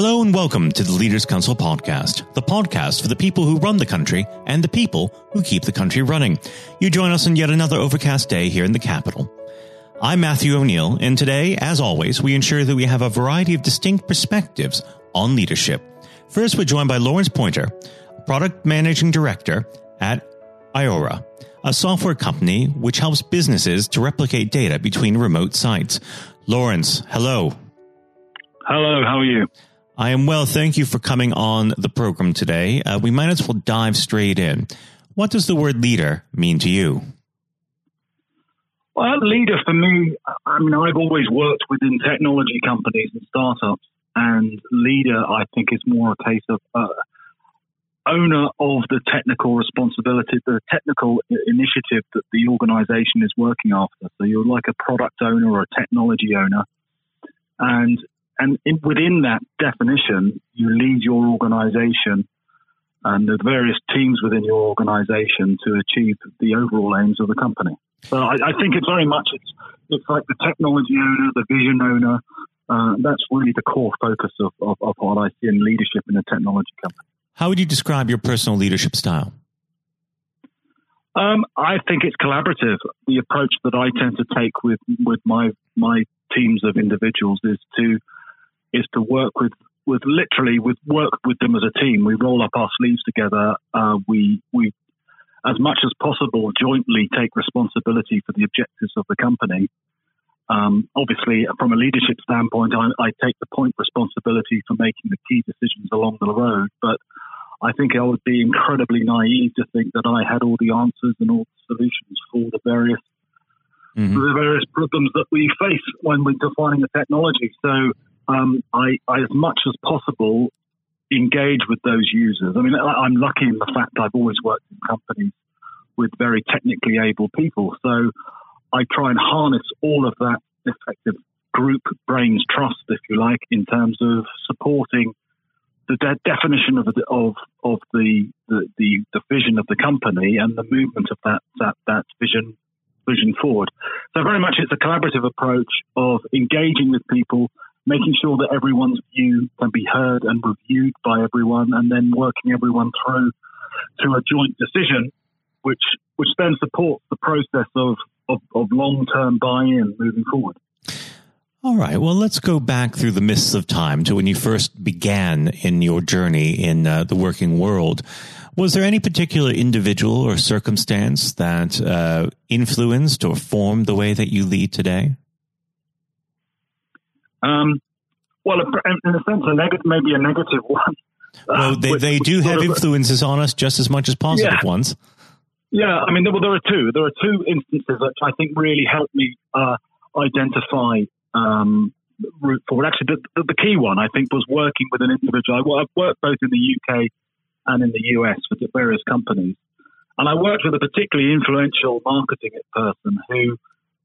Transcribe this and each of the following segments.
Hello and welcome to the Leaders Council podcast, the podcast for the people who run the country and the people who keep the country running. You join us on yet another overcast day here in the capital. I'm Matthew O'Neill, and today, as always, we ensure that we have a variety of distinct perspectives on leadership. First, we're joined by Lawrence Poynter, Product Managing Director at iOra, a software company which helps businesses to replicate data between remote sites. Lawrence, hello. Hello, how are you? I am well. Thank you for coming on the program today. Uh, we might as well dive straight in. What does the word leader mean to you? Well, leader for me, I mean, I've always worked within technology companies and startups, and leader, I think, is more a case of uh, owner of the technical responsibility, the technical initiative that the organization is working after. So you're like a product owner or a technology owner. And and in, within that definition, you lead your organization and the various teams within your organization to achieve the overall aims of the company. So I, I think it's very much it's it's like the technology owner, the vision owner. Uh, that's really the core focus of, of, of what I see in leadership in a technology company. How would you describe your personal leadership style? Um, I think it's collaborative. The approach that I tend to take with with my my teams of individuals is to is to work with with literally with work with them as a team. We roll up our sleeves together. Uh, we we as much as possible jointly take responsibility for the objectives of the company. Um, obviously, from a leadership standpoint, I, I, take the point responsibility for making the key decisions along the road. But I think I would be incredibly naive to think that I had all the answers and all the solutions for the various mm-hmm. the various problems that we face when we're defining the technology. So um, I, I, as much as possible, engage with those users. I mean, I'm lucky in the fact I've always worked in companies with very technically able people. So I try and harness all of that effective group brains trust, if you like, in terms of supporting the de- definition of the, of of the, the, the the vision of the company and the movement of that that that vision vision forward. So very much it's a collaborative approach of engaging with people making sure that everyone's view can be heard and reviewed by everyone, and then working everyone through to a joint decision, which which then supports the process of, of, of long term buy in moving forward. All right. Well, let's go back through the mists of time to when you first began in your journey in uh, the working world. Was there any particular individual or circumstance that uh, influenced or formed the way that you lead today? Um, well, in a sense, a negative, maybe a negative one. Well, they, uh, they do have influences on us just as much as positive yeah. ones. Yeah, I mean, well, there are two. There are two instances that I think really helped me uh, identify um, route forward. Actually, the, the, the, key one I think was working with an individual. I, I've worked both in the UK and in the US with various companies, and I worked with a particularly influential marketing person who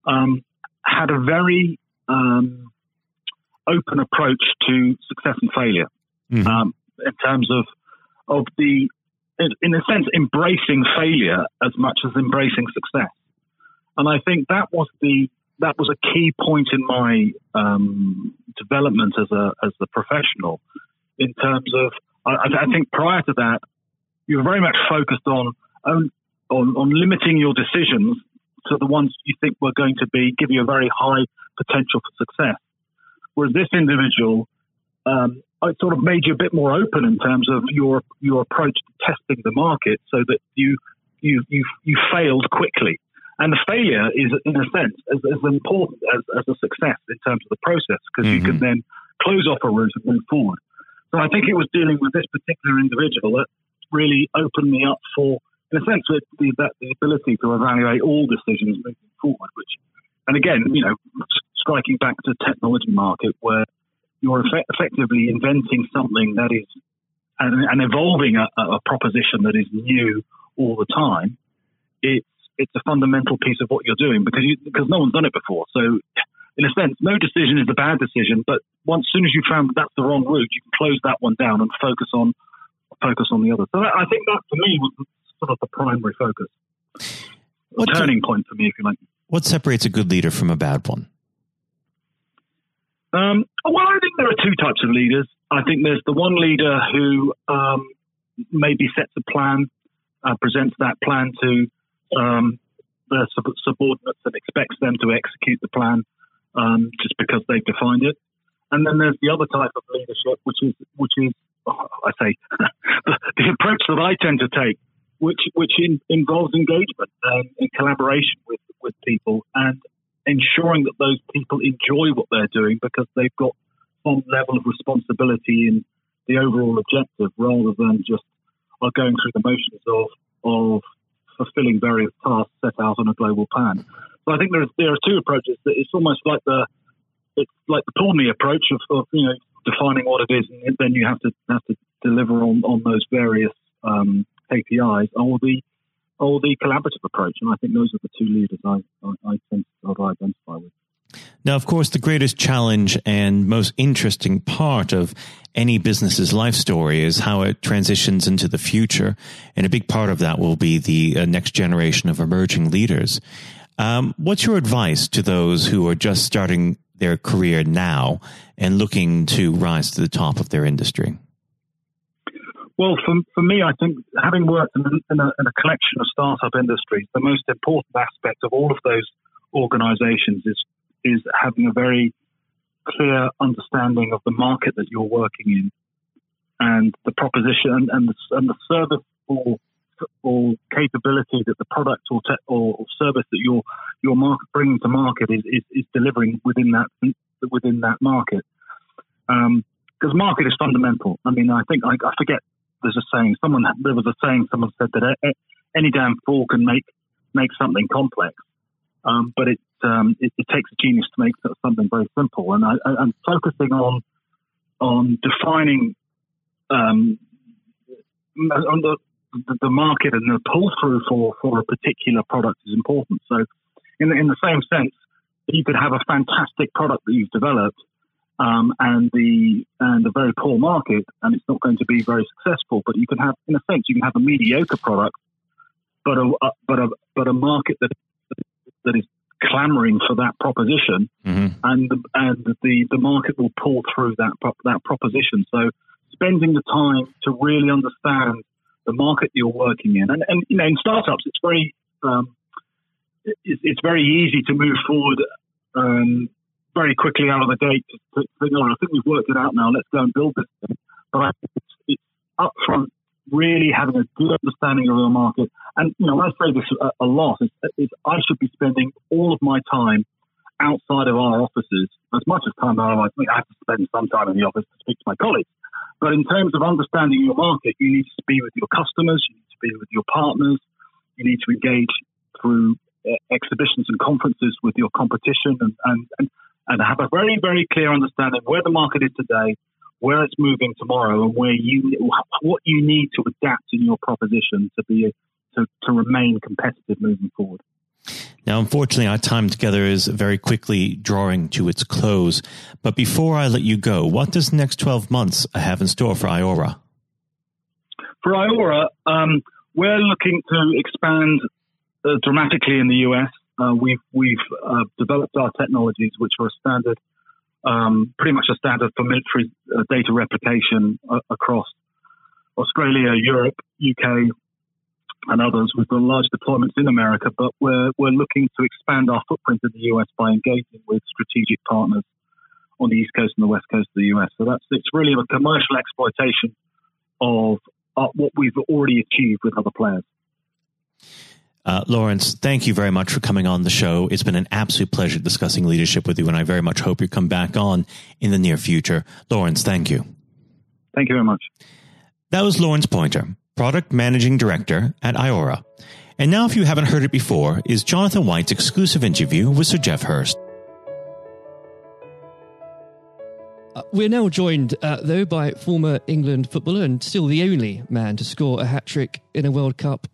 um, had a very um, open approach to success and failure. Mm-hmm. um, in terms of of the in a sense embracing failure as much as embracing success. And i think that was the that was a key point in my um, development as a as a professional. In terms of I, I, think prior to that you were very much focused on, on on on limiting your decisions to the ones you think were going to be give you a very high potential for success Whereas this individual, um, I sort of made you a bit more open in terms of your your approach to testing the market, so that you you you you failed quickly. And the failure is, in a sense, as, as important as, as a success in terms of the process, because mm-hmm. you can then close off a route and move forward. So I think it was dealing with this particular individual that really opened me up for, in a sense, the, the, the ability to evaluate all decisions moving forward, which and again, you know, striking back to the technology market where you're effect- effectively inventing something that is and, and evolving a, a, proposition that is new all the time. It's it's a fundamental piece of what you're doing because you, because no one's done it before. So, in a sense, no decision is a bad decision. But once, soon as you found that's the wrong route, you can close that one down and focus on focus on the other. So that, I think that for me was sort of the primary focus, turning point for me, if you like. What separates a good leader from a bad one? Um, well, I think there are two types of leaders. I think there's the one leader who um, maybe sets a plan, uh, presents that plan to um, their sub- subordinates and expects them to execute the plan um, just because they've defined it. And then there's the other type of leadership, which is which is I say the, the, approach that I tend to take, which which in, involves engagement and, and collaboration with with people and ensuring that those people enjoy what they're doing because they've got some level of responsibility in the overall objective rather than just are going through the motions of of fulfilling various tasks set out on a global plan. So I think there, there are two approaches. It's almost like the it's like the Pawnee approach of, of, you know defining what it is, and then you have to have to deliver on, on those various um, KPIs, or the or the collaborative approach. And I think those are the two leaders I I, I tend to identify with. Now, of course, the greatest challenge and most interesting part of any business's life story is how it transitions into the future. And a big part of that will be the uh, next generation of emerging leaders. Um, what's your advice to those who are just starting their career now and looking to rise to the top of their industry? Well, for, for me, I think having worked in a, in, a, in a collection of startup industries, the most important aspect of all of those organizations is is having a very clear understanding of the market that you're working in and the proposition and the, and the service or, or capability that the product or, te- or service that you're, you're market, bringing to market is, is, is, delivering within that within that market. Because um, market is fundamental. I mean, I think I, I forget. There's a saying. Someone there was a saying. Someone said that any damn fool can make make something complex. Um, but it, um, it, it, takes a genius to make something very simple. And I, am focusing on on defining um, on the, the market and the pull through for, for a particular product is important. So, in in the same sense, you could have a fantastic product that you've developed um, and the and a very poor market, and it's not going to be very successful. But you can have, in a sense, you can have a mediocre product, but a, a but a but a market that that is clamoring for that proposition, mm-hmm. and and the the market will pull through that that proposition. So spending the time to really understand the market you're working in, and and you know in startups it's very um, it's, it's, very easy to move forward um, very quickly out of the gate to, think, oh, I think we've worked it out now. Let's go and build this. Thing. But I think it's, it's upfront really having a good understanding of the market. And, you know, I say this a, a lot, is, I should be spending all of my time outside of our offices, as much as time I, I have to spend some time in the office to speak to my colleagues. But in terms of understanding your market, you need to be with your customers, you need to be with your partners, you need to engage through uh, exhibitions and conferences with your competition and, and, and, and have a very, very clear understanding where the market is today, where it's moving tomorrow and where you what you need to adapt in your proposition to be to, to remain competitive moving forward. Now, unfortunately, our time together is very quickly drawing to its close. But before I let you go, what does the next 12 months have in store for iOra? For iOra, um, we're looking to expand uh, dramatically in the US. Uh, we've we've uh, developed our technologies, which are a standard um, pretty much a standard for military uh, data replication uh, across Australia, Europe, UK, and others. We've got large deployments in America, but we're, we're looking to expand our footprint in the US by engaging with strategic partners on the East Coast and the West Coast of the US. So that's it's really a commercial exploitation of uh, what we've already achieved with other players. Uh, Lawrence, thank you very much for coming on the show. It's been an absolute pleasure discussing leadership with you, and I very much hope you come back on in the near future. Lawrence, thank you. Thank you very much. That was Lawrence Poynter, Product Managing Director at iOra. And now, if you haven't heard it before, is Jonathan White's exclusive interview with Sir Geoff Hurst. Uh, we're now joined, uh, though, by former England footballer and still the only man to score a hat trick in a World Cup